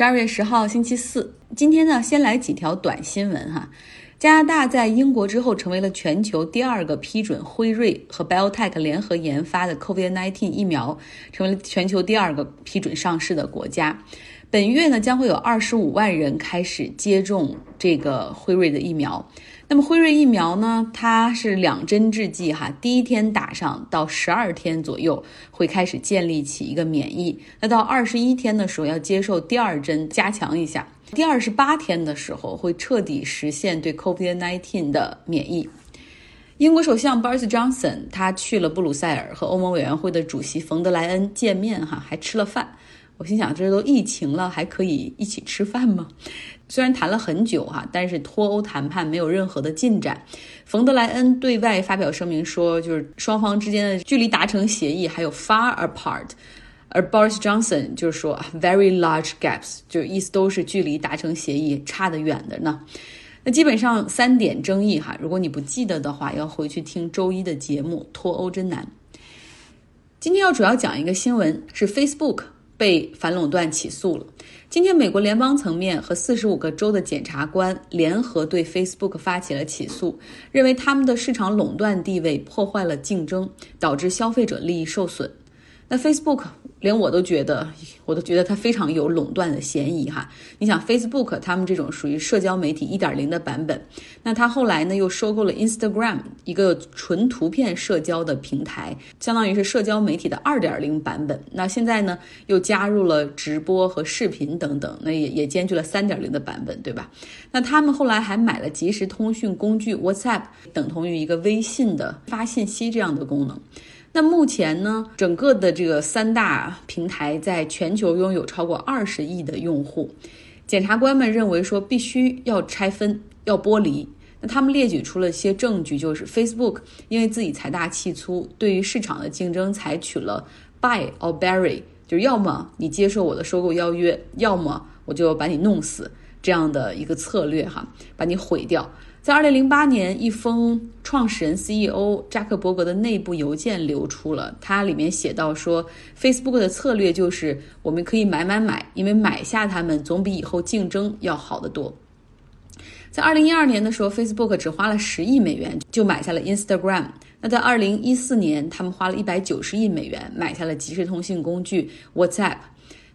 十二月十号，星期四。今天呢，先来几条短新闻哈。加拿大在英国之后，成为了全球第二个批准辉瑞和 BioTech 联合研发的 COVID-19 疫苗，成为了全球第二个批准上市的国家。本月呢，将会有二十五万人开始接种这个辉瑞的疫苗。那么辉瑞疫苗呢？它是两针制剂哈，第一天打上到十二天左右会开始建立起一个免疫，那到二十一天的时候要接受第二针加强一下，第二十八天的时候会彻底实现对 COVID-19 的免疫。英国首相 Boris Johnson 他去了布鲁塞尔和欧盟委员会的主席冯德莱恩见面哈，还吃了饭。我心想，这都疫情了，还可以一起吃饭吗？虽然谈了很久哈，但是脱欧谈判没有任何的进展。冯德莱恩对外发表声明说，就是双方之间的距离达成协议还有 far apart，而 Boris Johnson 就是说 very large gaps，就意思都是距离达成协议差得远的呢。那基本上三点争议哈，如果你不记得的话，要回去听周一的节目。脱欧真难。今天要主要讲一个新闻，是 Facebook。被反垄断起诉了。今天，美国联邦层面和四十五个州的检察官联合对 Facebook 发起了起诉，认为他们的市场垄断地位破坏了竞争，导致消费者利益受损。那 Facebook。连我都觉得，我都觉得它非常有垄断的嫌疑哈。你想，Facebook 他们这种属于社交媒体一点零的版本，那它后来呢又收购了 Instagram，一个纯图片社交的平台，相当于是社交媒体的二点零版本。那现在呢又加入了直播和视频等等，那也也兼具了三点零的版本，对吧？那他们后来还买了即时通讯工具 WhatsApp，等同于一个微信的发信息这样的功能。那目前呢，整个的这个三大平台在全球拥有超过二十亿的用户。检察官们认为说，必须要拆分，要剥离。那他们列举出了一些证据，就是 Facebook 因为自己财大气粗，对于市场的竞争采取了 buy or bury，就是要么你接受我的收购邀约，要么我就把你弄死这样的一个策略哈，把你毁掉。在二零零八年，一封创始人 CEO 扎克伯格的内部邮件流出了，它里面写到说，Facebook 的策略就是我们可以买买买，因为买下他们总比以后竞争要好得多。在二零一二年的时候，Facebook 只花了十亿美元就买下了 Instagram。那在二零一四年，他们花了一百九十亿美元买下了即时通信工具 WhatsApp。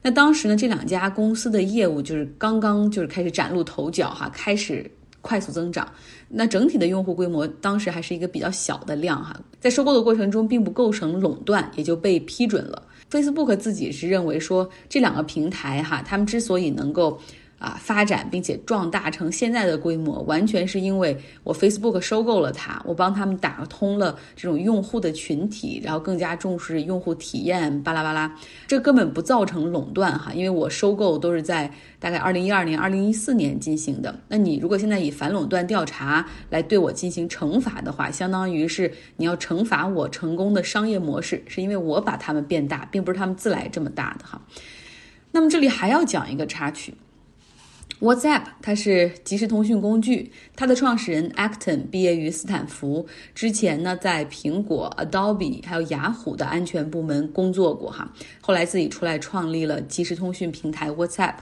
那当时呢，这两家公司的业务就是刚刚就是开始崭露头角哈，开始。快速增长，那整体的用户规模当时还是一个比较小的量哈，在收购的过程中并不构成垄断，也就被批准了。Facebook 自己是认为说这两个平台哈，他们之所以能够。啊，发展并且壮大成现在的规模，完全是因为我 Facebook 收购了它，我帮他们打通了这种用户的群体，然后更加重视用户体验，巴拉巴拉，这根本不造成垄断哈，因为我收购都是在大概二零一二年、二零一四年进行的。那你如果现在以反垄断调查来对我进行惩罚的话，相当于是你要惩罚我成功的商业模式，是因为我把他们变大，并不是他们自来这么大的哈。那么这里还要讲一个插曲。WhatsApp 它是即时通讯工具，它的创始人 Acton 毕业于斯坦福，之前呢在苹果、Adobe 还有雅虎的安全部门工作过哈，后来自己出来创立了即时通讯平台 WhatsApp。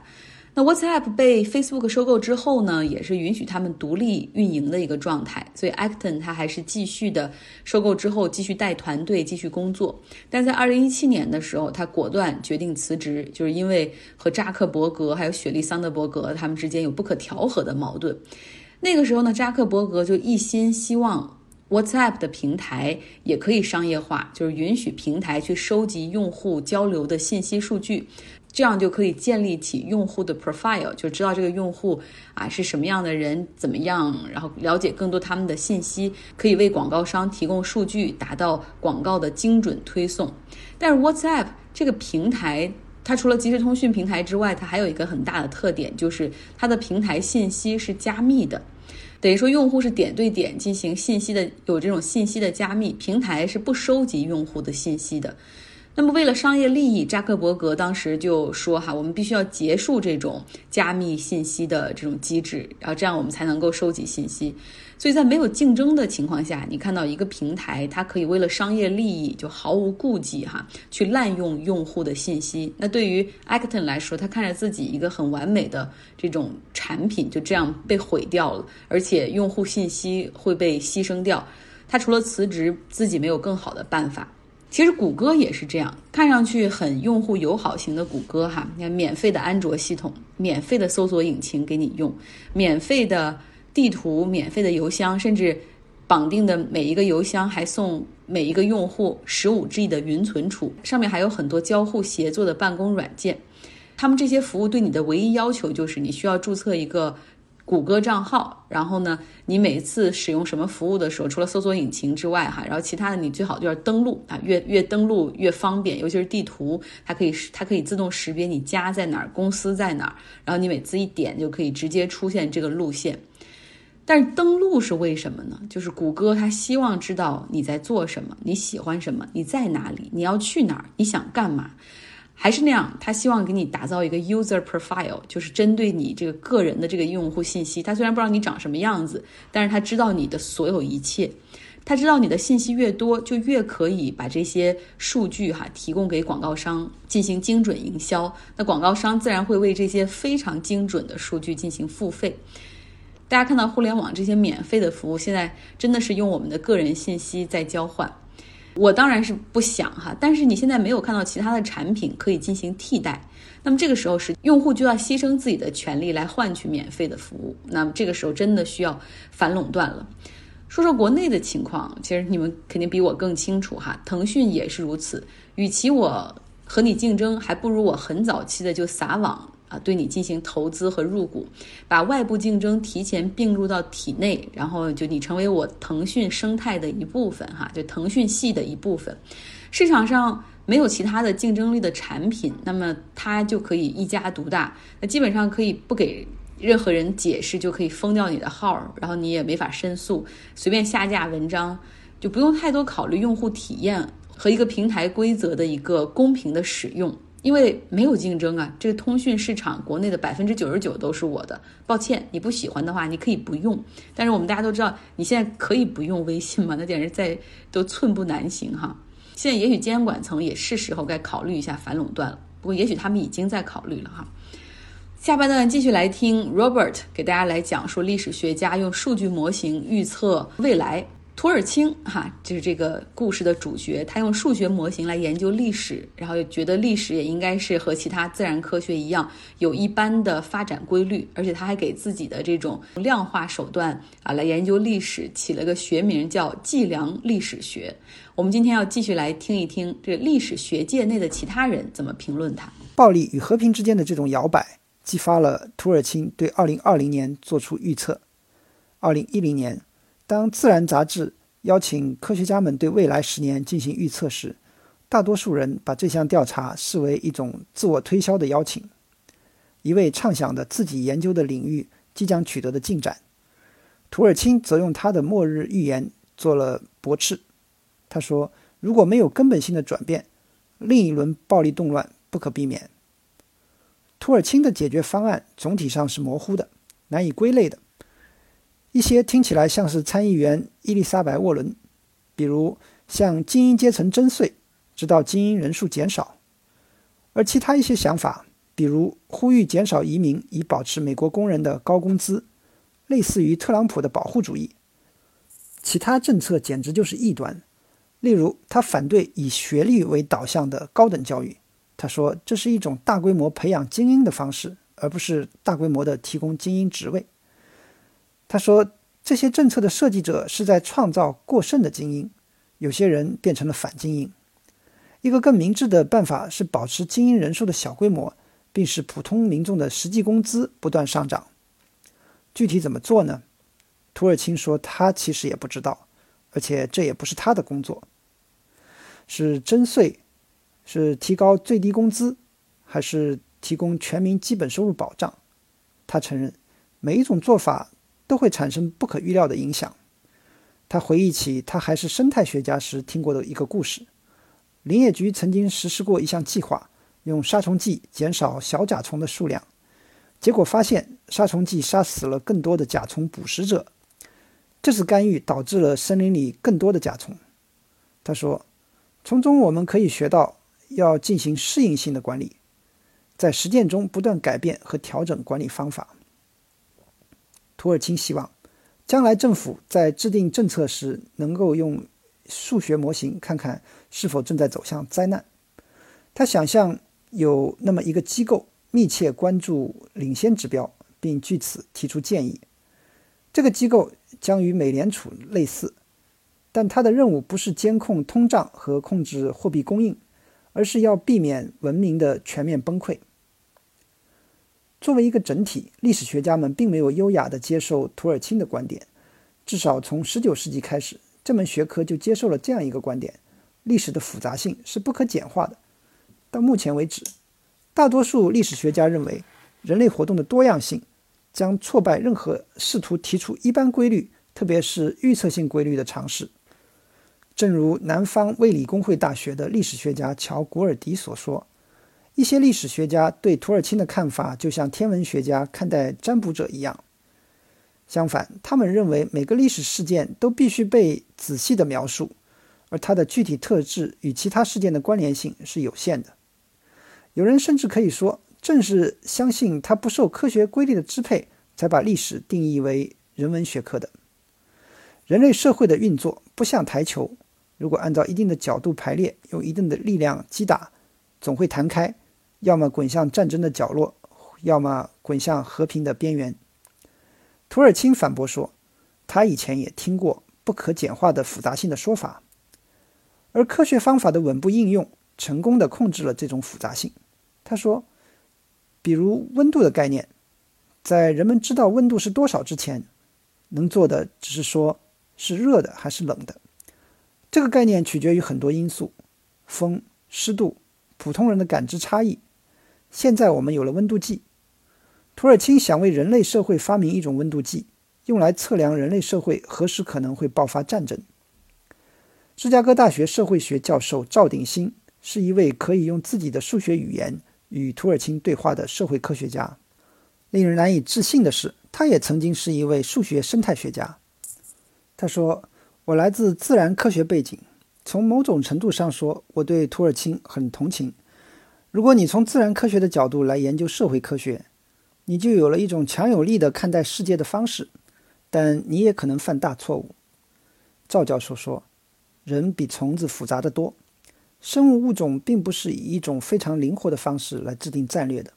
那 WhatsApp 被 Facebook 收购之后呢，也是允许他们独立运营的一个状态，所以 Acton 他还是继续的收购之后继续带团队继续工作。但在二零一七年的时候，他果断决定辞职，就是因为和扎克伯格还有雪莉桑德伯格他们之间有不可调和的矛盾。那个时候呢，扎克伯格就一心希望 WhatsApp 的平台也可以商业化，就是允许平台去收集用户交流的信息数据。这样就可以建立起用户的 profile，就知道这个用户啊是什么样的人，怎么样，然后了解更多他们的信息，可以为广告商提供数据，达到广告的精准推送。但是 WhatsApp 这个平台，它除了即时通讯平台之外，它还有一个很大的特点，就是它的平台信息是加密的，等于说用户是点对点进行信息的，有这种信息的加密，平台是不收集用户的信息的。那么，为了商业利益，扎克伯格当时就说：“哈，我们必须要结束这种加密信息的这种机制，然后这样我们才能够收集信息。”所以在没有竞争的情况下，你看到一个平台，它可以为了商业利益就毫无顾忌哈，去滥用用户的信息。那对于 Acton 来说，他看着自己一个很完美的这种产品就这样被毁掉了，而且用户信息会被牺牲掉，他除了辞职，自己没有更好的办法。其实谷歌也是这样，看上去很用户友好型的谷歌哈，你看免费的安卓系统，免费的搜索引擎给你用，免费的地图，免费的邮箱，甚至绑定的每一个邮箱还送每一个用户十五 G 的云存储，上面还有很多交互协作的办公软件。他们这些服务对你的唯一要求就是你需要注册一个。谷歌账号，然后呢，你每次使用什么服务的时候，除了搜索引擎之外，哈，然后其他的你最好就要登录啊，越越登录越方便，尤其是地图，它可以它可以自动识别你家在哪儿，公司在哪儿，然后你每次一点就可以直接出现这个路线。但是登录是为什么呢？就是谷歌它希望知道你在做什么，你喜欢什么，你在哪里，你要去哪儿，你想干嘛。还是那样，他希望给你打造一个 user profile，就是针对你这个个人的这个用户信息。他虽然不知道你长什么样子，但是他知道你的所有一切。他知道你的信息越多，就越可以把这些数据哈提供给广告商进行精准营销。那广告商自然会为这些非常精准的数据进行付费。大家看到互联网这些免费的服务，现在真的是用我们的个人信息在交换。我当然是不想哈，但是你现在没有看到其他的产品可以进行替代，那么这个时候是用户就要牺牲自己的权利来换取免费的服务，那么这个时候真的需要反垄断了。说说国内的情况，其实你们肯定比我更清楚哈，腾讯也是如此。与其我和你竞争，还不如我很早期的就撒网。啊，对你进行投资和入股，把外部竞争提前并入到体内，然后就你成为我腾讯生态的一部分，哈，就腾讯系的一部分。市场上没有其他的竞争力的产品，那么它就可以一家独大，那基本上可以不给任何人解释就可以封掉你的号，然后你也没法申诉，随便下架文章，就不用太多考虑用户体验和一个平台规则的一个公平的使用。因为没有竞争啊，这个通讯市场国内的百分之九十九都是我的。抱歉，你不喜欢的话，你可以不用。但是我们大家都知道，你现在可以不用微信吗？那简直在都寸步难行哈。现在也许监管层也是时候该考虑一下反垄断了。不过也许他们已经在考虑了哈。下半段继续来听 Robert 给大家来讲述历史学家用数据模型预测未来。图尔钦哈，就是这个故事的主角。他用数学模型来研究历史，然后又觉得历史也应该是和其他自然科学一样，有一般的发展规律。而且他还给自己的这种量化手段啊来研究历史起了个学名叫计量历史学。我们今天要继续来听一听这历史学界内的其他人怎么评论它。暴力与和平之间的这种摇摆，激发了图尔钦对2020年做出预测。2010年。当《自然》杂志邀请科学家们对未来十年进行预测时，大多数人把这项调查视为一种自我推销的邀请，一位畅想的自己研究的领域即将取得的进展。图尔钦则用他的末日预言做了驳斥。他说：“如果没有根本性的转变，另一轮暴力动乱不可避免。”图尔钦的解决方案总体上是模糊的、难以归类的。一些听起来像是参议员伊丽莎白·沃伦，比如向精英阶层征税，直到精英人数减少；而其他一些想法，比如呼吁减少移民以保持美国工人的高工资，类似于特朗普的保护主义。其他政策简直就是异端，例如他反对以学历为导向的高等教育，他说这是一种大规模培养精英的方式，而不是大规模的提供精英职位。他说：“这些政策的设计者是在创造过剩的精英，有些人变成了反精英。一个更明智的办法是保持精英人数的小规模，并使普通民众的实际工资不断上涨。具体怎么做呢？”土尔钦说：“他其实也不知道，而且这也不是他的工作。是征税，是提高最低工资，还是提供全民基本收入保障？他承认，每一种做法。”都会产生不可预料的影响。他回忆起他还是生态学家时听过的一个故事：林业局曾经实施过一项计划，用杀虫剂减少小甲虫的数量，结果发现杀虫剂杀死了更多的甲虫捕食者。这次干预导致了森林里更多的甲虫。他说：“从中我们可以学到要进行适应性的管理，在实践中不断改变和调整管理方法。”土尔钦希望，将来政府在制定政策时能够用数学模型看看是否正在走向灾难。他想象有那么一个机构密切关注领先指标，并据此提出建议。这个机构。将与美联储类似，但它的任务不是监控通胀和控制货币供应，而是要避免文明的全面崩溃。作为一个整体，历史学家们并没有优雅地接受土耳其的观点。至少从19世纪开始，这门学科就接受了这样一个观点：历史的复杂性是不可简化的。到目前为止，大多数历史学家认为，人类活动的多样性。将挫败任何试图提出一般规律，特别是预测性规律的尝试。正如南方卫理公会大学的历史学家乔·古尔迪所说：“一些历史学家对土耳其的看法，就像天文学家看待占卜者一样。相反，他们认为每个历史事件都必须被仔细的描述，而它的具体特质与其他事件的关联性是有限的。有人甚至可以说。”正是相信它不受科学规律的支配，才把历史定义为人文学科的。人类社会的运作不像台球，如果按照一定的角度排列，用一定的力量击打，总会弹开，要么滚向战争的角落，要么滚向和平的边缘。土尔钦反驳说，他以前也听过不可简化的复杂性的说法，而科学方法的稳步应用，成功的控制了这种复杂性。他说。比如温度的概念，在人们知道温度是多少之前，能做的只是说是热的还是冷的。这个概念取决于很多因素，风、湿度、普通人的感知差异。现在我们有了温度计，土尔钦想为人类社会发明一种温度计，用来测量人类社会何时可能会爆发战争。芝加哥大学社会学教授赵鼎新是一位可以用自己的数学语言。与土耳其对话的社会科学家，令人难以置信的是，他也曾经是一位数学生态学家。他说：“我来自自然科学背景，从某种程度上说，我对土耳其很同情。如果你从自然科学的角度来研究社会科学，你就有了一种强有力的看待世界的方式，但你也可能犯大错误。”赵教授说：“人比虫子复杂的多。”生物物种并不是以一种非常灵活的方式来制定战略的。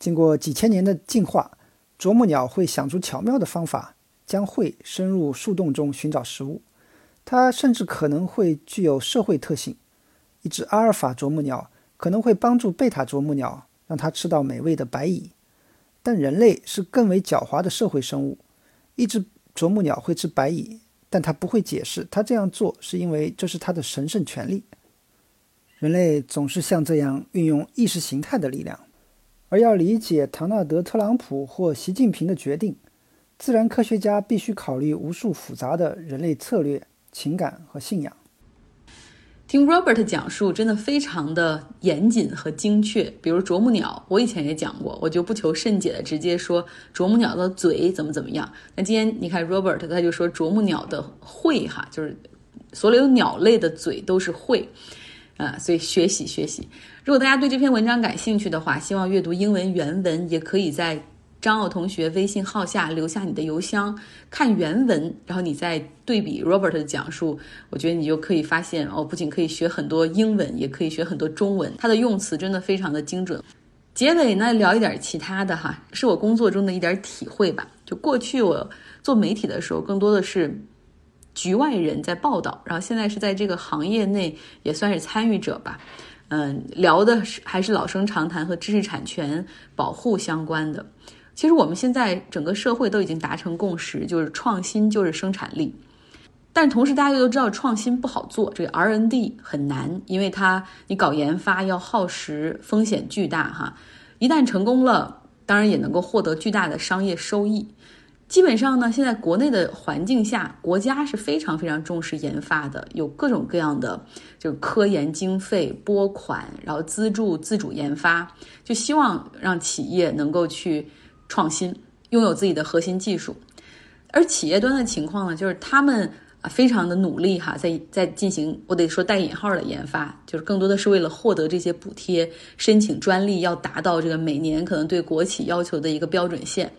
经过几千年的进化，啄木鸟会想出巧妙的方法，将喙伸入树洞中寻找食物。它甚至可能会具有社会特性。一只阿尔法啄木鸟可能会帮助贝塔啄木鸟，让它吃到美味的白蚁。但人类是更为狡猾的社会生物。一只啄木鸟会吃白蚁，但它不会解释它这样做是因为这是它的神圣权利。人类总是像这样运用意识形态的力量，而要理解唐纳德·特朗普或习近平的决定，自然科学家必须考虑无数复杂的人类策略、情感和信仰。听 Robert 讲述真的非常的严谨和精确。比如啄木鸟，我以前也讲过，我就不求甚解的直接说啄木鸟的嘴怎么怎么样。那今天你看 Robert 他就说啄木鸟的喙哈，就是所有鸟类的嘴都是喙。啊，所以学习学习。如果大家对这篇文章感兴趣的话，希望阅读英文原文，也可以在张奥同学微信号下留下你的邮箱，看原文，然后你再对比 Robert 的讲述，我觉得你就可以发现哦，不仅可以学很多英文，也可以学很多中文。他的用词真的非常的精准。结尾呢，聊一点其他的哈，是我工作中的一点体会吧。就过去我做媒体的时候，更多的是。局外人在报道，然后现在是在这个行业内也算是参与者吧，嗯，聊的是还是老生常谈和知识产权保护相关的。其实我们现在整个社会都已经达成共识，就是创新就是生产力。但同时大家又都知道创新不好做，这个 R&D 很难，因为它你搞研发要耗时，风险巨大哈。一旦成功了，当然也能够获得巨大的商业收益。基本上呢，现在国内的环境下，国家是非常非常重视研发的，有各种各样的就是科研经费拨款，然后资助自主研发，就希望让企业能够去创新，拥有自己的核心技术。而企业端的情况呢，就是他们啊非常的努力哈，在在进行我得说带引号的研发，就是更多的是为了获得这些补贴，申请专利要达到这个每年可能对国企要求的一个标准线。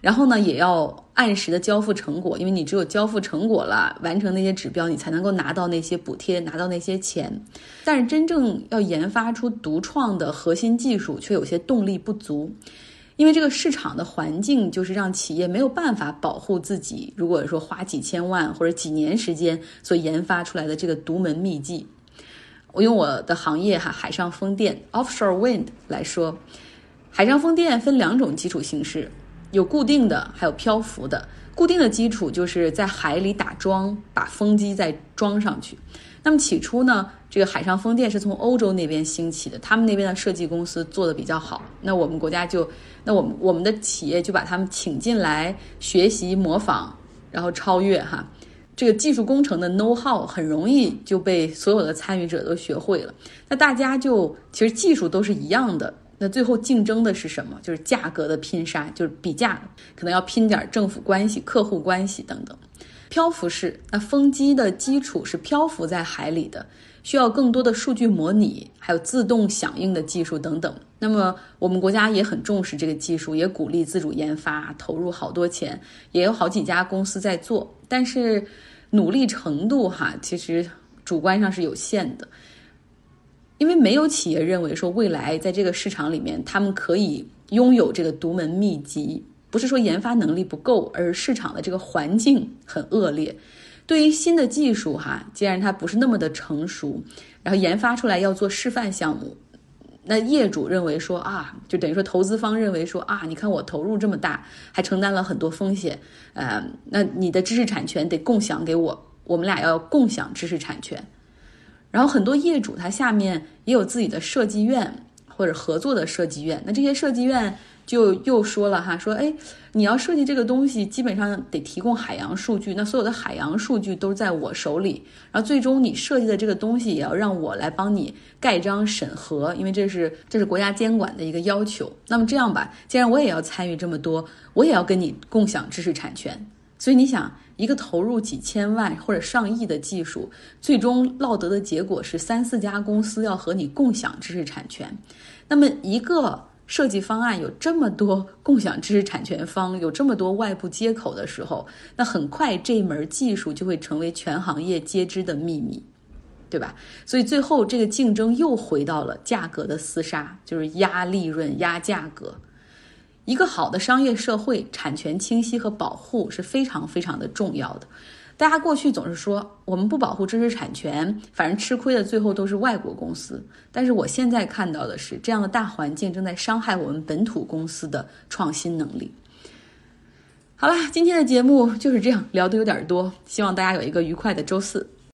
然后呢，也要按时的交付成果，因为你只有交付成果了，完成那些指标，你才能够拿到那些补贴，拿到那些钱。但是真正要研发出独创的核心技术，却有些动力不足，因为这个市场的环境就是让企业没有办法保护自己。如果说花几千万或者几年时间所研发出来的这个独门秘技，我用我的行业哈，海上风电 （offshore wind） 来说，海上风电分两种基础形式。有固定的，还有漂浮的。固定的基础就是在海里打桩，把风机再装上去。那么起初呢，这个海上风电是从欧洲那边兴起的，他们那边的设计公司做的比较好。那我们国家就，那我们我们的企业就把他们请进来学习模仿，然后超越哈。这个技术工程的 know how 很容易就被所有的参与者都学会了。那大家就其实技术都是一样的。那最后竞争的是什么？就是价格的拼杀，就是比价，可能要拼点政府关系、客户关系等等。漂浮式，那风机的基础是漂浮在海里的，需要更多的数据模拟，还有自动响应的技术等等。那么我们国家也很重视这个技术，也鼓励自主研发，投入好多钱，也有好几家公司在做。但是努力程度哈，其实主观上是有限的。因为没有企业认为说未来在这个市场里面，他们可以拥有这个独门秘籍，不是说研发能力不够，而市场的这个环境很恶劣。对于新的技术哈，既然它不是那么的成熟，然后研发出来要做示范项目，那业主认为说啊，就等于说投资方认为说啊，你看我投入这么大，还承担了很多风险，呃，那你的知识产权得共享给我，我们俩要共享知识产权。然后很多业主他下面也有自己的设计院或者合作的设计院，那这些设计院就又说了哈，说哎，你要设计这个东西，基本上得提供海洋数据，那所有的海洋数据都在我手里，然后最终你设计的这个东西也要让我来帮你盖章审核，因为这是这是国家监管的一个要求。那么这样吧，既然我也要参与这么多，我也要跟你共享知识产权，所以你想。一个投入几千万或者上亿的技术，最终落得的结果是三四家公司要和你共享知识产权。那么，一个设计方案有这么多 共享知识产权方，有这么多外部接口的时候，那很快这门技术就会成为全行业皆知的秘密，对吧？所以最后这个竞争又回到了价格的厮杀，就是压利润、压价格。一个好的商业社会，产权清晰和保护是非常非常的重要的。大家过去总是说我们不保护知识产权，反正吃亏的最后都是外国公司。但是我现在看到的是，这样的大环境正在伤害我们本土公司的创新能力。好了，今天的节目就是这样，聊的有点多，希望大家有一个愉快的周四。